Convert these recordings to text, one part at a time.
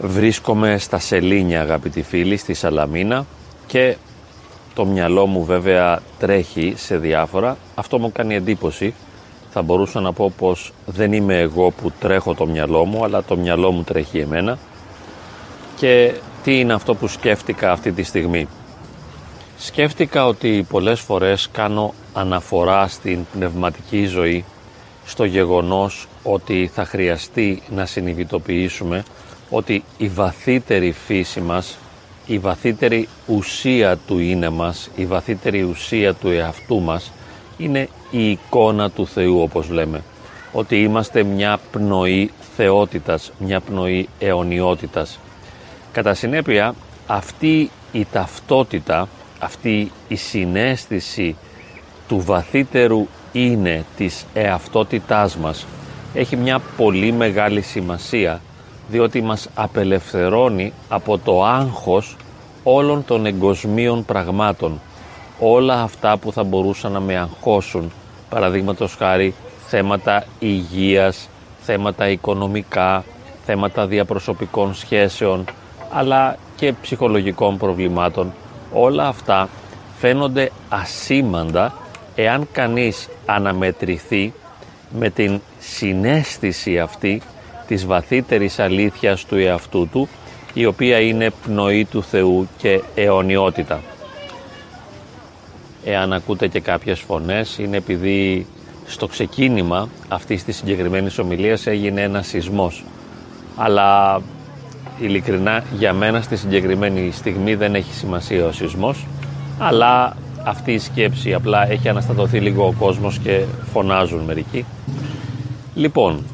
Βρίσκομαι στα Σελήνια αγαπητοί φίλοι, στη Σαλαμίνα και το μυαλό μου βέβαια τρέχει σε διάφορα. Αυτό μου κάνει εντύπωση. Θα μπορούσα να πω πως δεν είμαι εγώ που τρέχω το μυαλό μου, αλλά το μυαλό μου τρέχει εμένα. Και τι είναι αυτό που σκέφτηκα αυτή τη στιγμή; Σκέφτηκα ότι πολλές φορές κάνω αναφορά στην πνευματική ζωή στο γεγονός ότι θα χρειαστεί να συνειδητοποιήσουμε ότι η βαθύτερη φύση μας, η βαθύτερη ουσία του είναι μας, η βαθύτερη ουσία του εαυτού μας είναι η εικόνα του Θεού όπως λέμε. Ότι είμαστε μια πνοή θεότητας, μια πνοή αιωνιότητας. Κατά συνέπεια αυτή η ταυτότητα, αυτή η συνέστηση του βαθύτερου είναι της εαυτότητάς μας έχει μια πολύ μεγάλη σημασία διότι μας απελευθερώνει από το άγχος όλων των εγκοσμίων πραγμάτων. Όλα αυτά που θα μπορούσαν να με αγχώσουν. Παραδείγματος χάρη θέματα υγείας, θέματα οικονομικά, θέματα διαπροσωπικών σχέσεων αλλά και ψυχολογικών προβλημάτων. Όλα αυτά φαίνονται ασήμαντα εάν κανείς αναμετρηθεί με την συνέστηση αυτή της βαθύτερης αλήθειας του εαυτού του η οποία είναι πνοή του Θεού και αιωνιότητα. Εάν ακούτε και κάποιες φωνές είναι επειδή στο ξεκίνημα αυτής της συγκεκριμένης ομιλίας έγινε ένας σεισμός. Αλλά ειλικρινά για μένα στη συγκεκριμένη στιγμή δεν έχει σημασία ο σεισμός αλλά αυτή η σκέψη απλά έχει αναστατωθεί λίγο ο κόσμος και φωνάζουν μερικοί. Λοιπόν,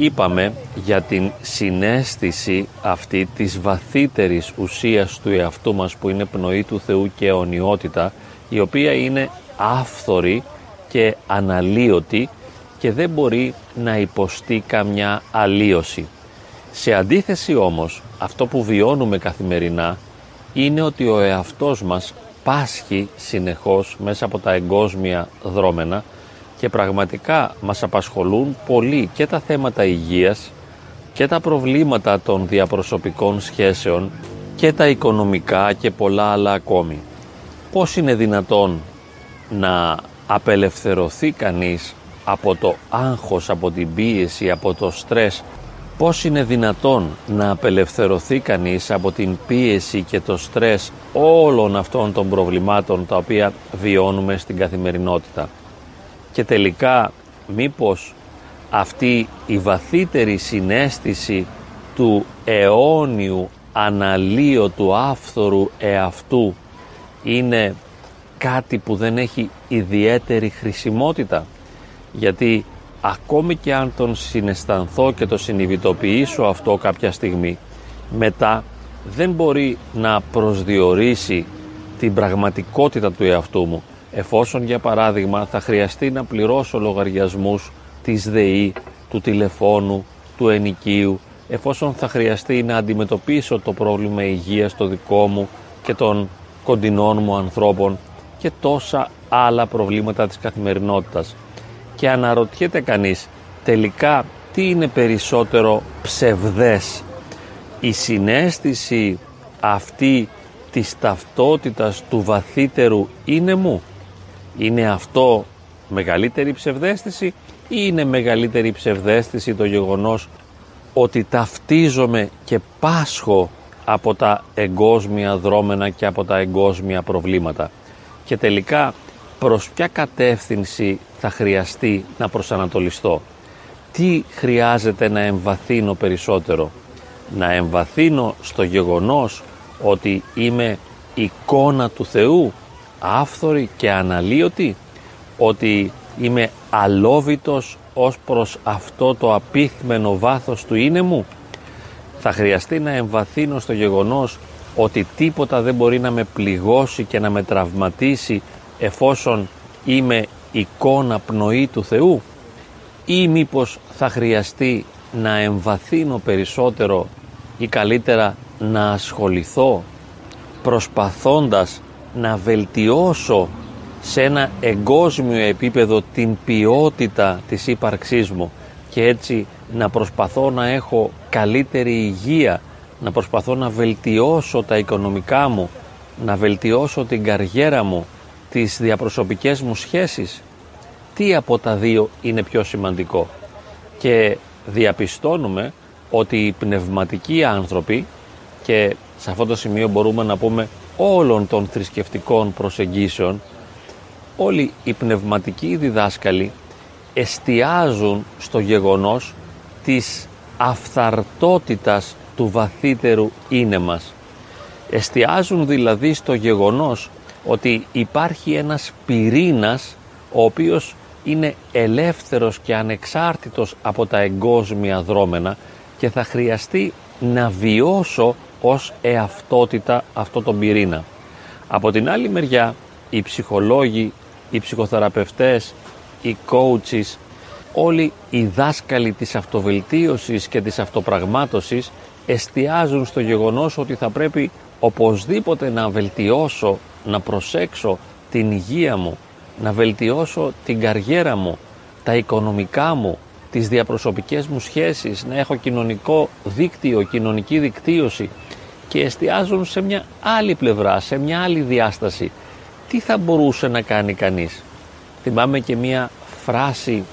είπαμε για την συνέστηση αυτή της βαθύτερης ουσίας του εαυτού μας που είναι πνοή του Θεού και αιωνιότητα η οποία είναι άφθορη και αναλύωτη και δεν μπορεί να υποστεί καμιά αλλίωση. Σε αντίθεση όμως αυτό που βιώνουμε καθημερινά είναι ότι ο εαυτός μας πάσχει συνεχώς μέσα από τα εγκόσμια δρόμενα και πραγματικά μας απασχολούν πολύ και τα θέματα υγείας και τα προβλήματα των διαπροσωπικών σχέσεων και τα οικονομικά και πολλά άλλα ακόμη. Πώς είναι δυνατόν να απελευθερωθεί κανείς από το άγχος, από την πίεση, από το στρες; Πώς είναι δυνατόν να απελευθερωθεί κανείς από την πίεση και το στρες όλων αυτών των προβλημάτων τα οποία βιώνουμε στην καθημερινότητα; Και τελικά μήπως αυτή η βαθύτερη συνέστηση του αιώνιου αναλύωτου άφθορου εαυτού είναι κάτι που δεν έχει ιδιαίτερη χρησιμότητα. Γιατί ακόμη και αν τον συναισθανθώ και το συνειδητοποιήσω αυτό κάποια στιγμή μετά δεν μπορεί να προσδιορίσει την πραγματικότητα του εαυτού μου εφόσον για παράδειγμα θα χρειαστεί να πληρώσω λογαριασμούς της ΔΕΗ, του τηλεφώνου, του ενοικίου εφόσον θα χρειαστεί να αντιμετωπίσω το πρόβλημα υγείας το δικό μου και των κοντινών μου ανθρώπων και τόσα άλλα προβλήματα της καθημερινότητας. Και αναρωτιέται κανείς τελικά τι είναι περισσότερο ψευδές. Η συνέστηση αυτή της ταυτότητας του βαθύτερου είναι μου είναι αυτό μεγαλύτερη ψευδέστηση ή είναι μεγαλύτερη ψευδέστηση το γεγονός ότι ταυτίζομαι και πάσχω από τα εγκόσμια δρόμενα και από τα εγκόσμια προβλήματα; Και τελικά προς ποια κατεύθυνση θα χρειαστεί να προσανατολιστώ; Τι χρειάζεται να εμβαθύνω περισσότερο; Να εμβαθύνω στο γεγονός ότι είμαι εικόνα του Θεού, άφθορη και αναλύωτη, ότι είμαι αλόβητος ως προς αυτό το απίθμενο βάθος του είναι μου. Θα χρειαστεί να εμβαθύνω στο γεγονός ότι τίποτα δεν μπορεί να με πληγώσει και να με τραυματίσει εφόσον είμαι εικόνα πνοή του Θεού ή μήπως θα χρειαστεί να εμβαθύνω περισσότερο ή καλύτερα να ασχοληθώ προσπαθώντας να βελτιώσω σε ένα εγκόσμιο επίπεδο την ποιότητα της ύπαρξής μου και έτσι να προσπαθώ να έχω καλύτερη υγεία, να προσπαθώ να βελτιώσω τα οικονομικά μου, να βελτιώσω την καριέρα μου, τις διαπροσωπικές μου σχέσεις. Τι από τα δύο είναι πιο σημαντικό. Και διαπιστώνουμε ότι οι πνευματικοί άνθρωποι και σε αυτό το σημείο μπορούμε να πούμε όλων των θρησκευτικών προσεγγίσεων όλοι οι πνευματικοί διδάσκαλοι εστιάζουν στο γεγονός της αυθαρτότητας του βαθύτερου είναι μας. Εστιάζουν δηλαδή στο γεγονός ότι υπάρχει ένας πυρήνας ο οποίος είναι ελεύθερος και ανεξάρτητος από τα εγκόσμια δρόμενα και θα χρειαστεί να βιώσω ως εαυτότητα αυτό τον πυρήνα. Από την άλλη μεριά οι ψυχολόγοι, οι ψυχοθεραπευτές, οι coaches, όλοι οι δάσκαλοι της αυτοβελτίωσης και της αυτοπραγμάτωσης εστιάζουν στο γεγονός ότι θα πρέπει οπωσδήποτε να βελτιώσω, να προσέξω την υγεία μου, να βελτιώσω την καριέρα μου, τα οικονομικά μου, τις διαπροσωπικές μου σχέσεις, να έχω κοινωνικό δίκτυο, κοινωνική δικτύωση και εστιάζουν σε μια άλλη πλευρά, σε μια άλλη διάσταση. Τι θα μπορούσε να κάνει κανείς; Θυμάμαι και μια φράση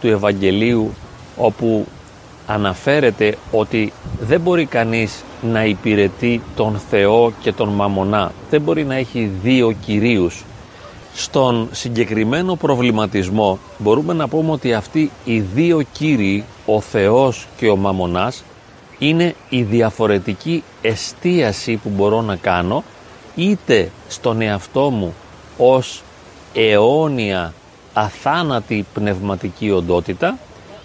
του Ευαγγελίου όπου αναφέρεται ότι δεν μπορεί κανείς να υπηρετεί τον Θεό και τον Μαμονά. Δεν μπορεί να έχει δύο κυρίους. Στον συγκεκριμένο προβληματισμό μπορούμε να πούμε ότι αυτοί οι δύο κύριοι, ο Θεός και ο Μαμονάς, είναι η διαφορετική εστίαση που μπορώ να κάνω είτε στον εαυτό μου ως αιώνια αθάνατη πνευματική οντότητα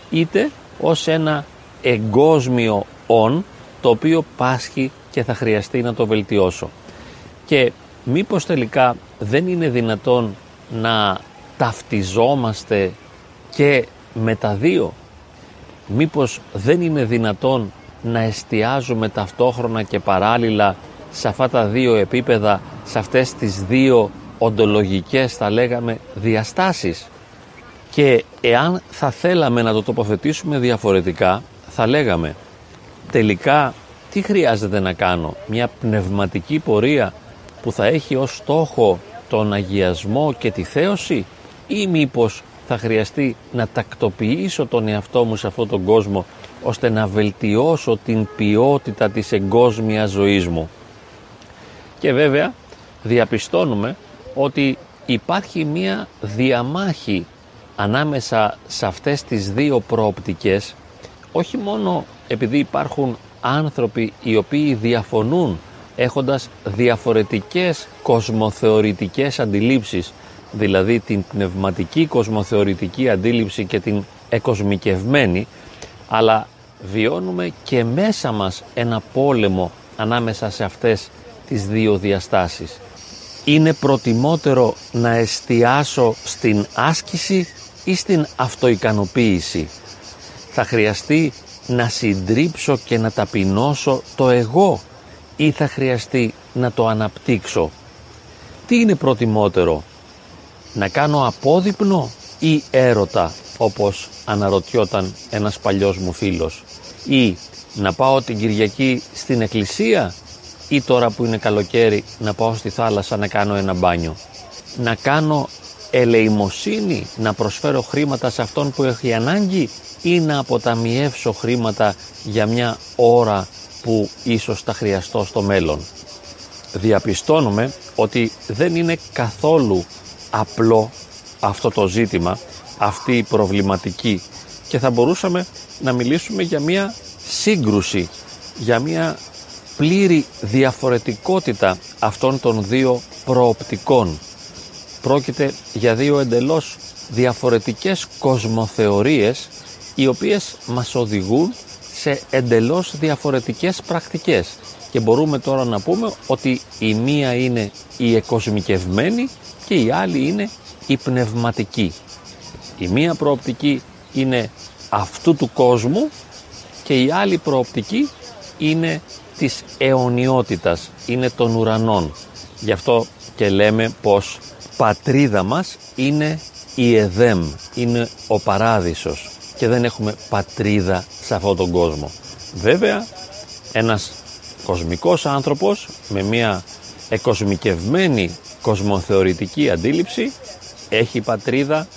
είτε ως ένα εγκόσμιο «ον» το οποίο πάσχει και θα χρειαστεί να το βελτιώσω. Και μήπως τελικά δεν είναι δυνατόν να ταυτιζόμαστε και με τα δύο; Μήπως δεν είναι δυνατόν να εστιάζουμε ταυτόχρονα και παράλληλα σε αυτά τα δύο επίπεδα, σε αυτές τις δύο οντολογικές θα λέγαμε διαστάσεις. Και εάν θα θέλαμε να το τοποθετήσουμε διαφορετικά, θα λέγαμε τελικά τι χρειάζεται να κάνω, μια πνευματική πορεία που θα έχει ως στόχο τον αγιασμό και τη θέωση; Ή μήπως θα χρειαστεί να τακτοποιήσω τον εαυτό μου σε αυτόν τον κόσμο ώστε να βελτιώσω την ποιότητα της εγκόσμιας ζωής μου. Και βέβαια διαπιστώνουμε ότι υπάρχει μία διαμάχη ανάμεσα σε αυτές τις δύο προοπτικές όχι μόνο επειδή υπάρχουν άνθρωποι οι οποίοι διαφωνούν έχοντας διαφορετικές κοσμοθεωρητικές αντιλήψεις δηλαδή την πνευματική κοσμοθεωρητική αντίληψη και την εκοσμικευμένη αλλά βιώνουμε και μέσα μας ένα πόλεμο ανάμεσα σε αυτές τις δύο διαστάσεις. Είναι προτιμότερο να εστιάσω στην άσκηση ή στην αυτοικανοποίηση. Θα χρειαστεί να συντρίψω και να ταπεινώσω το εγώ ή θα χρειαστεί να το αναπτύξω. Τι είναι προτιμότερο, να κάνω απόδειπνο ή έρωτα όπως αναρωτιόταν ένας παλιός μου φίλος ή να πάω την Κυριακή στην εκκλησία ή τώρα που είναι καλοκαίρι να πάω στη θάλασσα να κάνω ένα μπάνιο να κάνω ελεημοσύνη να προσφέρω χρήματα σε αυτόν που έχει ανάγκη ή να αποταμιεύσω χρήματα για μια ώρα που ίσως τα χρειαστώ στο μέλλον. Διαπιστώνουμε ότι δεν είναι καθόλου απλό αυτό το ζήτημα, αυτή η προβληματική και θα μπορούσαμε να μιλήσουμε για μια σύγκρουση, για μια πλήρη διαφορετικότητα αυτών των δύο προοπτικών. Πρόκειται για δύο εντελώς διαφορετικές κοσμοθεωρίες οι οποίες μας οδηγούν σε εντελώς διαφορετικές πρακτικές και μπορούμε τώρα να πούμε ότι η μία είναι η εκοσμικευμένη και η άλλη είναι η πνευματική. Η μία προοπτική είναι αυτού του κόσμου και η άλλη προοπτική είναι της αιωνιότητας, είναι των ουρανών. Γι' αυτό και λέμε πως πατρίδα μας είναι η Εδέμ, είναι ο παράδεισος και δεν έχουμε πατρίδα σε αυτόν τον κόσμο. Βέβαια, ένας κοσμικός άνθρωπος με μια εκοσμικευμένη κοσμοθεωρητική αντίληψη έχει πατρίδα,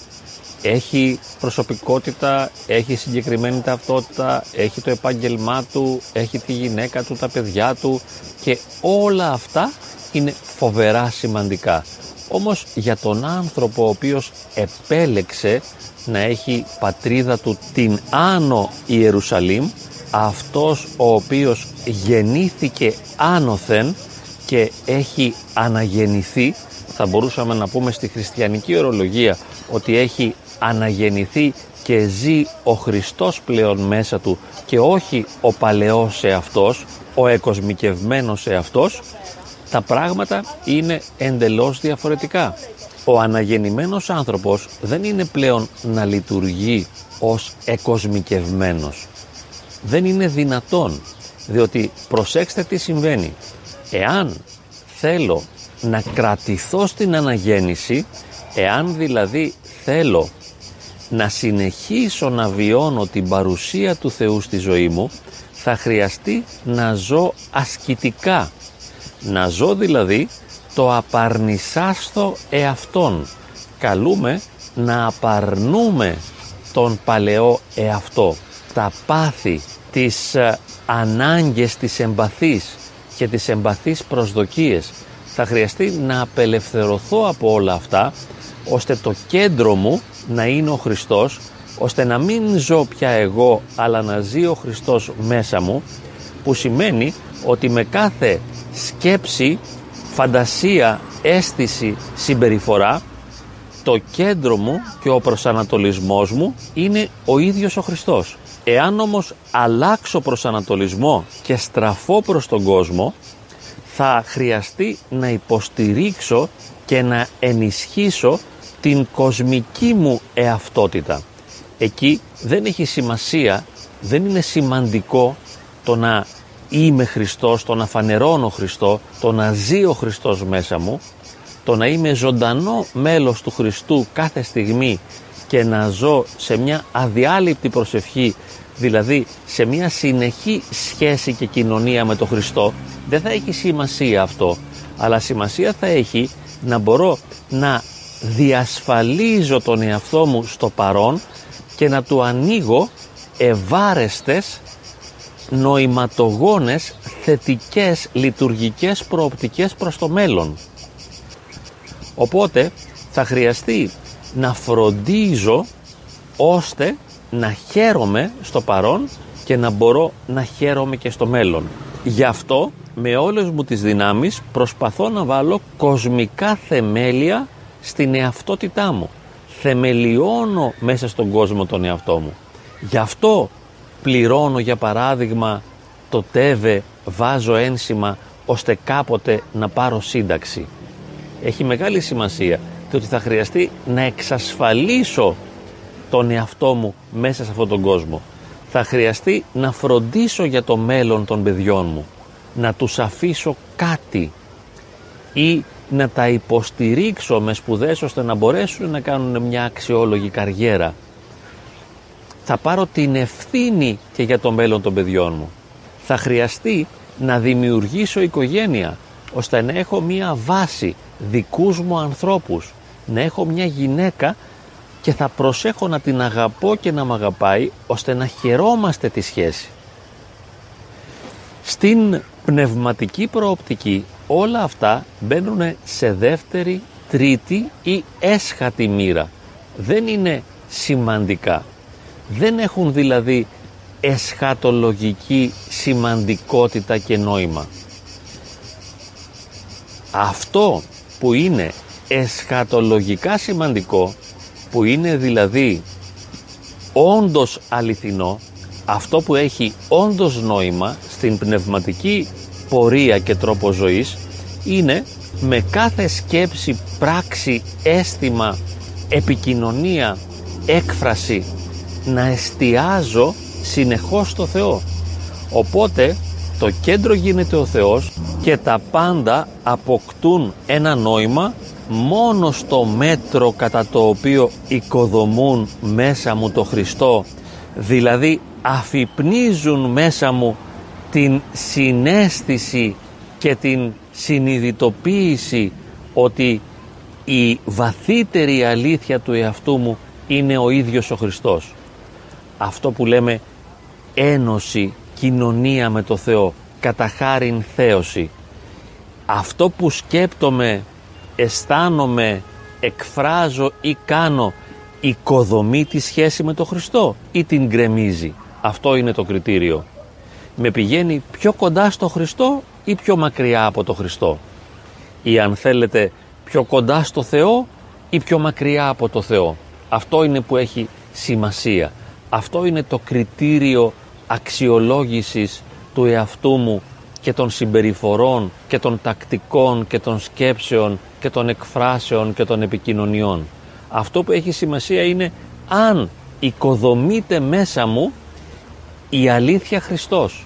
έχει προσωπικότητα, έχει συγκεκριμένη ταυτότητα, έχει το επάγγελμά του, έχει τη γυναίκα του, τα παιδιά του και όλα αυτά είναι φοβερά σημαντικά. Όμως για τον άνθρωπο ο οποίος επέλεξε να έχει πατρίδα του την Άνω Ιερουσαλήμ, αυτός ο οποίος γεννήθηκε άνωθεν και έχει αναγεννηθεί, θα μπορούσαμε να πούμε στη χριστιανική ορολογία ότι έχει αναγεννηθεί και ζει ο Χριστός πλέον μέσα του και όχι ο παλαιός εαυτός, ο εκοσμικευμένος εαυτός, τα πράγματα είναι εντελώς διαφορετικά. Ο αναγεννημένος άνθρωπος δεν είναι πλέον να λειτουργεί ως εκοσμικευμένος. Δεν είναι δυνατόν, διότι προσέξτε τι συμβαίνει. Εάν θέλω να κρατηθώ στην αναγέννηση, εάν δηλαδή θέλω να συνεχίσω να βιώνω την παρουσία του Θεού στη ζωή μου, θα χρειαστεί να ζω ασκητικά. Να ζω δηλαδή το απαρνησάστο εαυτόν. Καλούμε να απαρνούμε τον παλαιό εαυτό. Τα πάθη, τις ε, ανάγκες της εμπαθής και τις εμπαθείς προσδοκίες. Θα χρειαστεί να απελευθερωθώ από όλα αυτά ώστε το κέντρο μου να είναι ο Χριστός ώστε να μην ζω πια εγώ αλλά να ζει ο Χριστός μέσα μου που σημαίνει ότι με κάθε σκέψη, φαντασία, αίσθηση, συμπεριφορά το κέντρο μου και ο προσανατολισμός μου είναι ο ίδιος ο Χριστός. Εάν όμως αλλάξω προσανατολισμό και στραφώ προς τον κόσμο θα χρειαστεί να υποστηρίξω και να ενισχύσω την κοσμική μου εαυτότητα. Εκεί δεν έχει σημασία, δεν είναι σημαντικό το να είμαι Χριστός, το να φανερώνω Χριστό, το να ζει ο Χριστός μέσα μου, το να είμαι ζωντανό μέλος του Χριστού κάθε στιγμή και να ζω σε μια αδιάλειπτη προσευχή, δηλαδή σε μια συνεχή σχέση και κοινωνία με τον Χριστό, δεν θα έχει σημασία αυτό, αλλά σημασία θα έχει να μπορώ να διασφαλίζω τον εαυτό μου στο παρόν και να του ανοίγω ευάρεστες νοηματογόνες θετικές λειτουργικές προοπτικές προς το μέλλον. Οπότε θα χρειαστεί να φροντίζω ώστε να χαίρομαι στο παρόν και να μπορώ να χαίρομαι και στο μέλλον. Γι' αυτό με όλες μου τις δυνάμεις προσπαθώ να βάλω κοσμικά θεμέλια στην εαυτότητά μου. Θεμελιώνω μέσα στον κόσμο τον εαυτό μου. Γι' αυτό πληρώνω για παράδειγμα το τέβε, βάζω ένσημα ώστε κάποτε να πάρω σύνταξη. Έχει μεγάλη σημασία ότι θα χρειαστεί να εξασφαλίσω τον εαυτό μου μέσα σε αυτόν τον κόσμο. Θα χρειαστεί να φροντίσω για το μέλλον των παιδιών μου. Να τους αφήσω κάτι ή να τα υποστηρίξω με σπουδές ώστε να μπορέσουν να κάνουν μια αξιόλογη καριέρα. Θα πάρω την ευθύνη και για το μέλλον των παιδιών μου. Θα χρειαστεί να δημιουργήσω οικογένεια ώστε να έχω μια βάση δικούς μου ανθρώπους, να έχω μια γυναίκα και θα προσέχω να την αγαπώ και να μ' αγαπάει ώστε να χαιρόμαστε τη σχέση. Στην πνευματική προοπτική όλα αυτά μπαίνουν σε δεύτερη, τρίτη ή έσχατη μοίρα. Δεν είναι σημαντικά. Δεν έχουν δηλαδή εσχατολογική σημαντικότητα και νόημα. Αυτό που είναι εσχατολογικά σημαντικό, που είναι δηλαδή όντως αληθινό, αυτό που έχει όντως νόημα στην πνευματική πορεία και τρόπο ζωής είναι με κάθε σκέψη, πράξη, αίσθημα, επικοινωνία, έκφραση να εστιάζω συνεχώς στο Θεό. Οπότε το κέντρο γίνεται ο Θεός και τα πάντα αποκτούν ένα νόημα μόνο στο μέτρο κατά το οποίο οικοδομούν μέσα μου το Χριστό δηλαδή αφυπνίζουν μέσα μου την συνέστηση και την συνειδητοποίηση ότι η βαθύτερη αλήθεια του εαυτού μου είναι ο ίδιος ο Χριστός. Αυτό που λέμε ένωση, κοινωνία με το Θεό, καταχάριν θέωση. Αυτό που σκέπτομαι, αισθάνομαι, εκφράζω ή κάνω οικοδομεί τη σχέση με τον Χριστό ή την γκρεμίζει. Αυτό είναι το κριτήριο. Με πηγαίνει πιο κοντά στο Χριστό ή πιο μακριά από το Χριστό; Ή αν θέλετε πιο κοντά στο Θεό ή πιο μακριά από το Θεό; Αυτό είναι που έχει σημασία. Αυτό είναι το κριτήριο αξιολόγησης του εαυτού μου και των συμπεριφορών και των τακτικών και των σκέψεων και των εκφράσεων και των επικοινωνιών. Αυτό που έχει σημασία είναι αν οικοδομείται μέσα μου η αλήθεια Χριστός.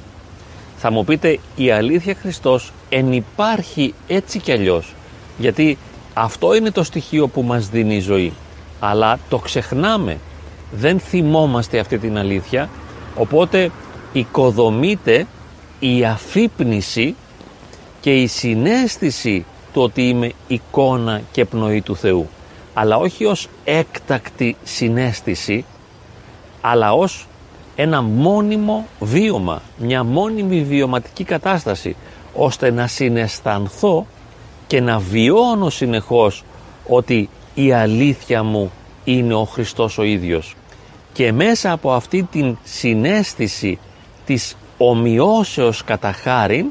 Θα μου πείτε η αλήθεια Χριστός εν υπάρχει έτσι κι αλλιώς γιατί αυτό είναι το στοιχείο που μας δίνει η ζωή αλλά το ξεχνάμε δεν θυμόμαστε αυτή την αλήθεια οπότε οικοδομείται η αφύπνιση και η συνέστηση του ότι είμαι εικόνα και πνοή του Θεού. Αλλά όχι ως έκτακτη συνέστηση αλλά ως ένα μόνιμο βίωμα, μια μόνιμη βιωματική κατάσταση ώστε να συναισθανθώ και να βιώνω συνεχώς ότι η αλήθεια μου είναι ο Χριστός ο ίδιος. Και μέσα από αυτή την συνέστηση της ομοιώσεως κατά χάριν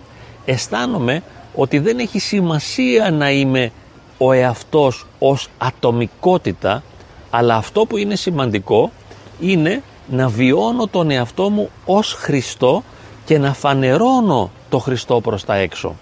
αισθάνομαι ότι δεν έχει σημασία να είμαι ο εαυτός ως ατομικότητα αλλά αυτό που είναι σημαντικό είναι να βιώνω τον εαυτό μου ως Χριστό και να φανερώνω το Χριστό προς τα έξω.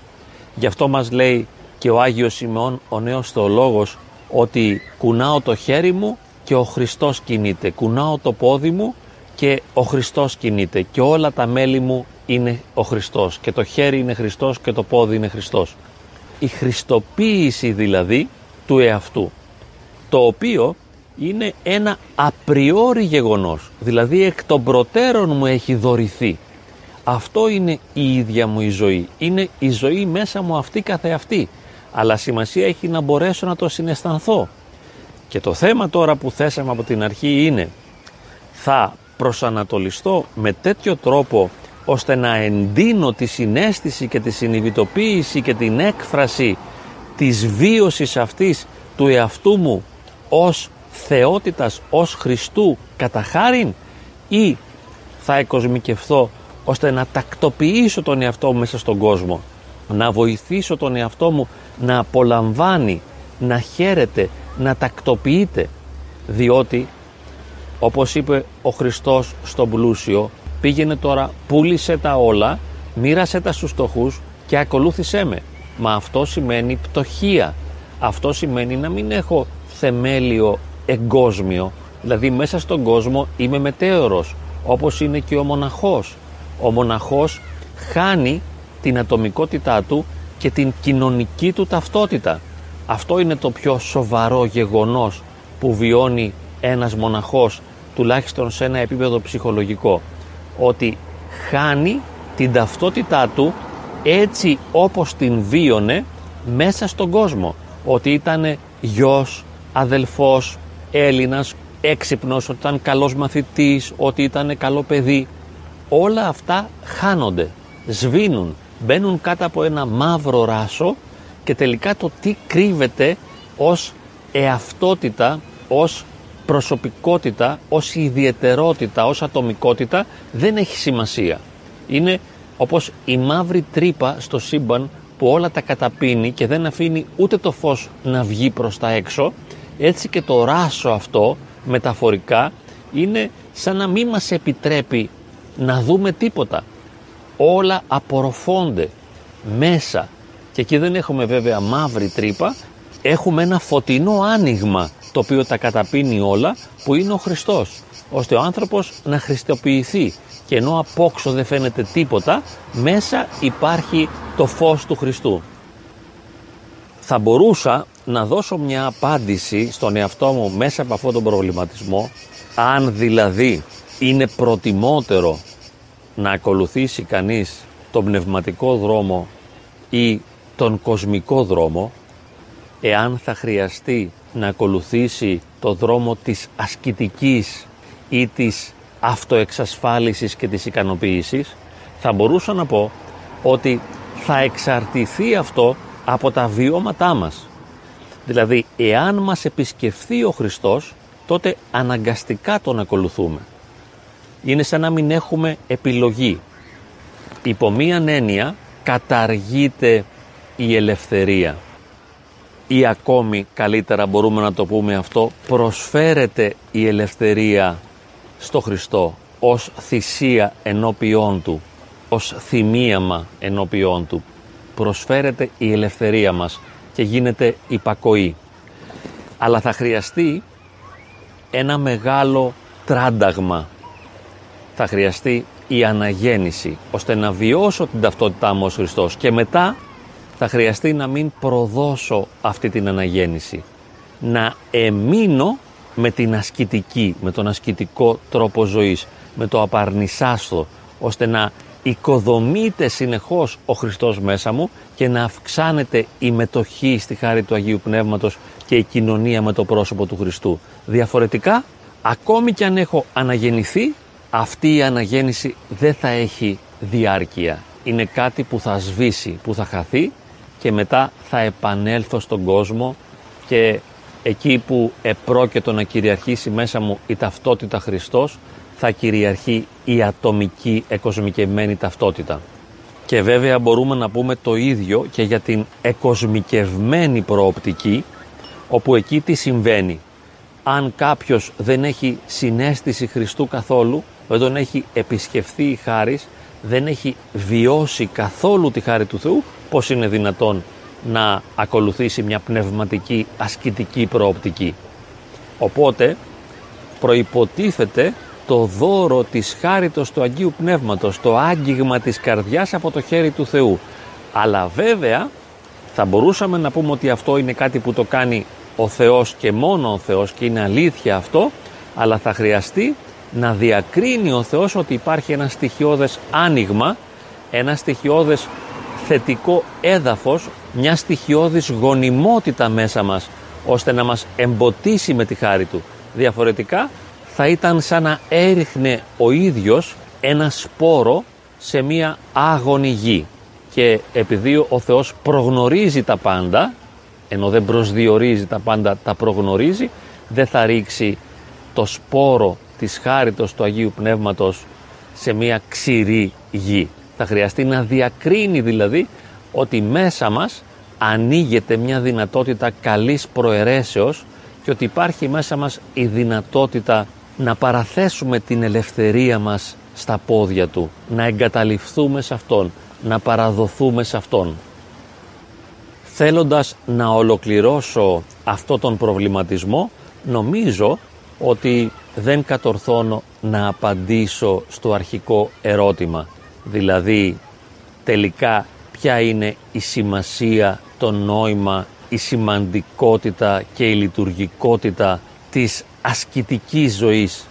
Γι' αυτό μας λέει και ο Άγιος Σιμεών ο νέος θεολόγος ότι κουνάω το χέρι μου και ο Χριστός κινείται, κουνάω το πόδι μου και ο Χριστός κινείται και όλα τα μέλη μου είναι ο Χριστός και το χέρι είναι Χριστός και το πόδι είναι Χριστός. Η χριστοποίηση δηλαδή του εαυτού το οποίο είναι ένα απριόρι γεγονός δηλαδή εκ των προτέρων μου έχει δωρηθεί αυτό είναι η ίδια μου η ζωή είναι η ζωή μέσα μου αυτή καθεαυτή αλλά σημασία έχει να μπορέσω να το συναισθανθώ και το θέμα τώρα που θέσαμε από την αρχή είναι θα προσανατολιστώ με τέτοιο τρόπο ώστε να εντείνω τη συνέστηση και τη συνειδητοποίηση και την έκφραση της βίωσης αυτής του εαυτού μου ως θεότητας, ως Χριστού κατά χάριν ή θα εκοσμικευθώ ώστε να τακτοποιήσω τον εαυτό μου μέσα στον κόσμο να βοηθήσω τον εαυτό μου να απολαμβάνει, να χαίρεται, να τακτοποιείται διότι όπως είπε ο Χριστός στον πλούσιο πήγαινε τώρα πούλησε τα όλα μοίρασε τα στους στοχούς και ακολούθησέ με. Μα αυτό σημαίνει πτωχία. Αυτό σημαίνει να μην έχω θεμέλιο εγκόσμιο. Δηλαδή μέσα στον κόσμο είμαι μετέωρος όπως είναι και ο μοναχός. Ο μοναχός χάνει την ατομικότητά του και την κοινωνική του ταυτότητα. Αυτό είναι το πιο σοβαρό γεγονός που βιώνει ένας μοναχός τουλάχιστον σε ένα επίπεδο ψυχολογικό ότι χάνει την ταυτότητά του έτσι όπως την βίωνε μέσα στον κόσμο. Ότι ήταν γιος, αδελφός, Έλληνας, έξυπνος, ότι ήταν καλός μαθητής, ότι ήταν καλό παιδί. Όλα αυτά χάνονται, σβήνουν, μπαίνουν κάτω από ένα μαύρο ράσο και τελικά το τι κρύβεται ως εαυτότητα, ως προσωπικότητα, ως ιδιαιτερότητα, ως ατομικότητα δεν έχει σημασία. Είναι όπως η μαύρη τρύπα στο σύμπαν που όλα τα καταπίνει και δεν αφήνει ούτε το φως να βγει προς τα έξω έτσι και το ράσο αυτό μεταφορικά είναι σαν να μην μας επιτρέπει να δούμε τίποτα. Όλα απορροφώνται μέσα και εκεί δεν έχουμε βέβαια μαύρη τρύπα έχουμε ένα φωτεινό άνοιγμα το οποίο τα καταπίνει όλα που είναι ο Χριστός ώστε ο άνθρωπος να χριστοποιηθεί και ενώ απόξω δεν φαίνεται τίποτα μέσα υπάρχει το φως του Χριστού. Θα μπορούσα να δώσω μια απάντηση στον εαυτό μου μέσα από αυτόν τον προβληματισμό αν δηλαδή είναι προτιμότερο να ακολουθήσει κανείς τον πνευματικό δρόμο ή τον κοσμικό δρόμο, εάν θα χρειαστεί να ακολουθήσει το δρόμο της ασκητικής ή της αυτοεξασφάλισης και της ικανοποίησης, θα μπορούσα να πω ότι θα εξαρτηθεί αυτό από τα βιώματά μας. Δηλαδή, εάν μας επισκεφθεί ο Χριστός, τότε αναγκαστικά τον ακολουθούμε. Είναι σαν να μην έχουμε επιλογή. Υπό μίαν έννοια καταργείται η ελευθερία ή ακόμη καλύτερα μπορούμε να το πούμε αυτό προσφέρεται η ελευθερία στο Χριστό ως θυσία ενώπιόν Του ως θυμίαμα ενώπιόν Του. Προσφέρεται η ελευθερία μας και γίνεται υπακοή. Αλλά θα χρειαστεί ένα μεγάλο τράνταγμα. Θα χρειαστεί η αναγέννηση ώστε να βιώσω την ταυτότητά μου ως Χριστός. Και μετά θα χρειαστεί να μην προδώσω αυτή την αναγέννηση. Να εμείνω με την ασκητική, με τον ασκητικό τρόπο ζωής, με το απαρνησάστο, ώστε να οικοδομείται συνεχώς ο Χριστός μέσα μου και να αυξάνεται η μετοχή στη χάρη του Αγίου Πνεύματος και η κοινωνία με το πρόσωπο του Χριστού. Διαφορετικά, ακόμη και αν έχω αναγεννηθεί, αυτή η αναγέννηση δεν θα έχει διάρκεια. Είναι κάτι που θα σβήσει, που θα χαθεί και μετά θα επανέλθω στον κόσμο και εκεί που επρόκειτο να κυριαρχήσει μέσα μου η ταυτότητα Χριστός θα κυριαρχεί η ατομική εκοσμικευμένη ταυτότητα. Και βέβαια μπορούμε να πούμε το ίδιο και για την εκοσμικευμένη προοπτική όπου εκεί τι συμβαίνει. Αν κάποιος δεν έχει συνέστηση Χριστού καθόλου, δεν τον έχει επισκεφθεί η χάρις, δεν έχει βιώσει καθόλου τη χάρη του Θεού, πώς είναι δυνατόν να ακολουθήσει μια πνευματική ασκητική προοπτική. Οπότε προϋποτίθεται το δώρο της χάριτος του Αγίου Πνεύματος, το άγγιγμα της καρδιάς από το χέρι του Θεού. Αλλά βέβαια θα μπορούσαμε να πούμε ότι αυτό είναι κάτι που το κάνει ο Θεός και μόνο ο Θεός και είναι αλήθεια αυτό, αλλά θα χρειαστεί να διακρίνει ο Θεός ότι υπάρχει ένα στοιχειώδες άνοιγμα, ένα στοιχειώδες θετικό έδαφος, μια στοιχειώδης γονιμότητα μέσα μας, ώστε να μας εμποτίσει με τη χάρη Του. Διαφορετικά θα ήταν σαν να έριχνε ο ίδιος ένα σπόρο σε μια άγωνη γη. Και επειδή ο Θεός προγνωρίζει τα πάντα, ενώ δεν προσδιορίζει τα πάντα, τα προγνωρίζει, δεν θα ρίξει το σπόρο της χάριτος του Αγίου Πνεύματος σε μια ξηρή γη. Θα χρειαστεί να διακρίνει δηλαδή ότι μέσα μας ανοίγεται μια δυνατότητα καλής προαιρέσεως και ότι υπάρχει μέσα μας η δυνατότητα να παραθέσουμε την ελευθερία μας στα πόδια Του, να εγκαταλειφθούμε σε Αυτόν, να παραδοθούμε σε Αυτόν. Θέλοντας να ολοκληρώσω αυτό τον προβληματισμό, νομίζω ότι δεν κατορθώνω να απαντήσω στο αρχικό ερώτημα, δηλαδή τελικά ποια είναι η σημασία, το νόημα, η σημαντικότητα και η λειτουργικότητα της ασκητικής ζωής,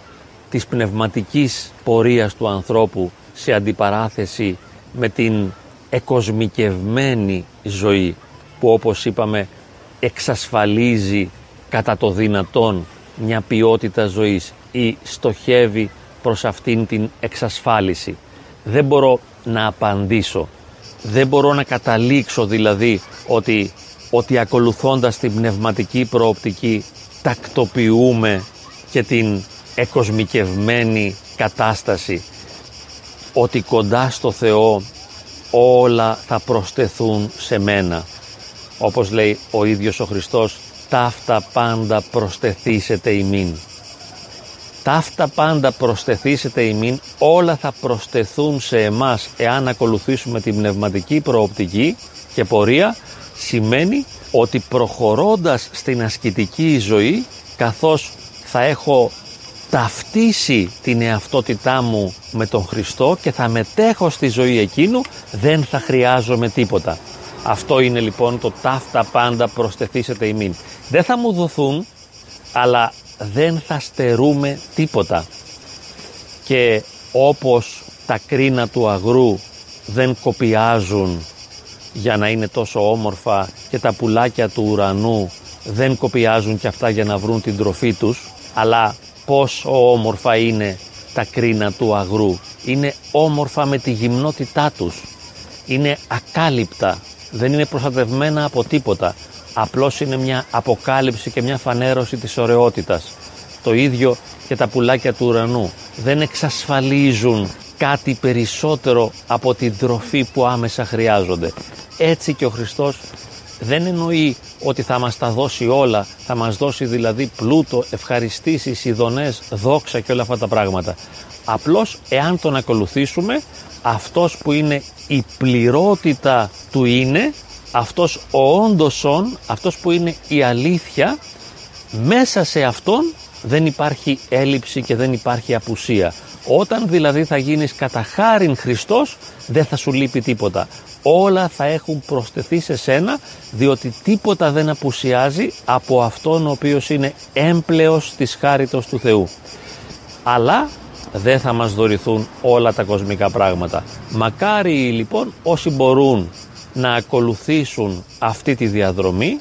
της πνευματικής πορείας του ανθρώπου σε αντιπαράθεση με την εκοσμικευμένη ζωή που όπως είπαμε εξασφαλίζει κατά το δυνατόν μια ποιότητα ζωής ή στοχεύει προς αυτήν την εξασφάλιση. Δεν μπορώ να απαντήσω. Δεν μπορώ να καταλήξω δηλαδή ότι, ότι ακολουθώντας την πνευματική προοπτική τακτοποιούμε και την εκοσμικευμένη κατάσταση ότι κοντά στο Θεό όλα θα προσθεθούν σε μένα. Όπως λέει ο ίδιος ο Χριστός ταύτα πάντα προστεθήσετε ημίν. Ταύτα πάντα προστεθήσετε ημίν, όλα θα προστεθούν σε εμάς εάν ακολουθήσουμε την πνευματική προοπτική και πορεία, σημαίνει ότι προχωρώντας στην ασκητική ζωή, καθώς θα έχω ταυτίσει την εαυτότητά μου με τον Χριστό και θα μετέχω στη ζωή εκείνου, δεν θα χρειάζομαι τίποτα. Αυτό είναι λοιπόν το ταύτα πάντα προστεθήσετε ημίν. Δεν θα μου δοθούν, αλλά δεν θα στερούμε τίποτα. Και όπως τα κρίνα του αγρού δεν κοπιάζουν για να είναι τόσο όμορφα και τα πουλάκια του ουρανού δεν κοπιάζουν και αυτά για να βρουν την τροφή τους αλλά πόσο όμορφα είναι τα κρίνα του αγρού. Είναι όμορφα με τη γυμνότητά τους. Είναι ακάλυπτα. Δεν είναι προστατευμένα από τίποτα απλώς είναι μια αποκάλυψη και μια φανέρωση της ωραιότητας το ίδιο και τα πουλάκια του ουρανού δεν εξασφαλίζουν κάτι περισσότερο από την τροφή που άμεσα χρειάζονται. Έτσι και ο Χριστός δεν εννοεί ότι θα μας τα δώσει όλα, θα μας δώσει δηλαδή πλούτο, ευχαριστήσεις, ειδονές, δόξα και όλα αυτά τα πράγματα. Απλώς εάν τον ακολουθήσουμε, αυτός που είναι η πληρότητα του είναι, αυτός ο όντως όν, αυτός που είναι η αλήθεια, μέσα σε αυτόν δεν υπάρχει έλλειψη και δεν υπάρχει απουσία. Όταν δηλαδή θα γίνεις κατά χάριν Χριστός δεν θα σου λείπει τίποτα. Όλα θα έχουν προσθεθεί σε σένα διότι τίποτα δεν απουσιάζει από αυτόν ο οποίος είναι έμπλεος της χάριτος του Θεού. Αλλά δεν θα μας δωρηθούν όλα τα κοσμικά πράγματα. Μακάρι λοιπόν όσοι μπορούν να ακολουθήσουν αυτή τη διαδρομή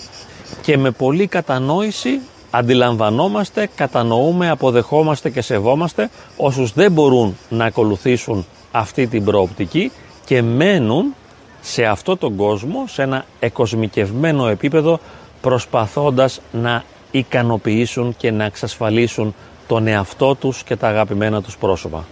και με πολλή κατανόηση αντιλαμβανόμαστε, κατανοούμε, αποδεχόμαστε και σεβόμαστε όσους δεν μπορούν να ακολουθήσουν αυτή την προοπτική και μένουν σε αυτό τον κόσμο, σε ένα εκοσμικευμένο επίπεδο προσπαθώντας να ικανοποιήσουν και να εξασφαλίσουν τον εαυτό τους και τα αγαπημένα τους πρόσωπα.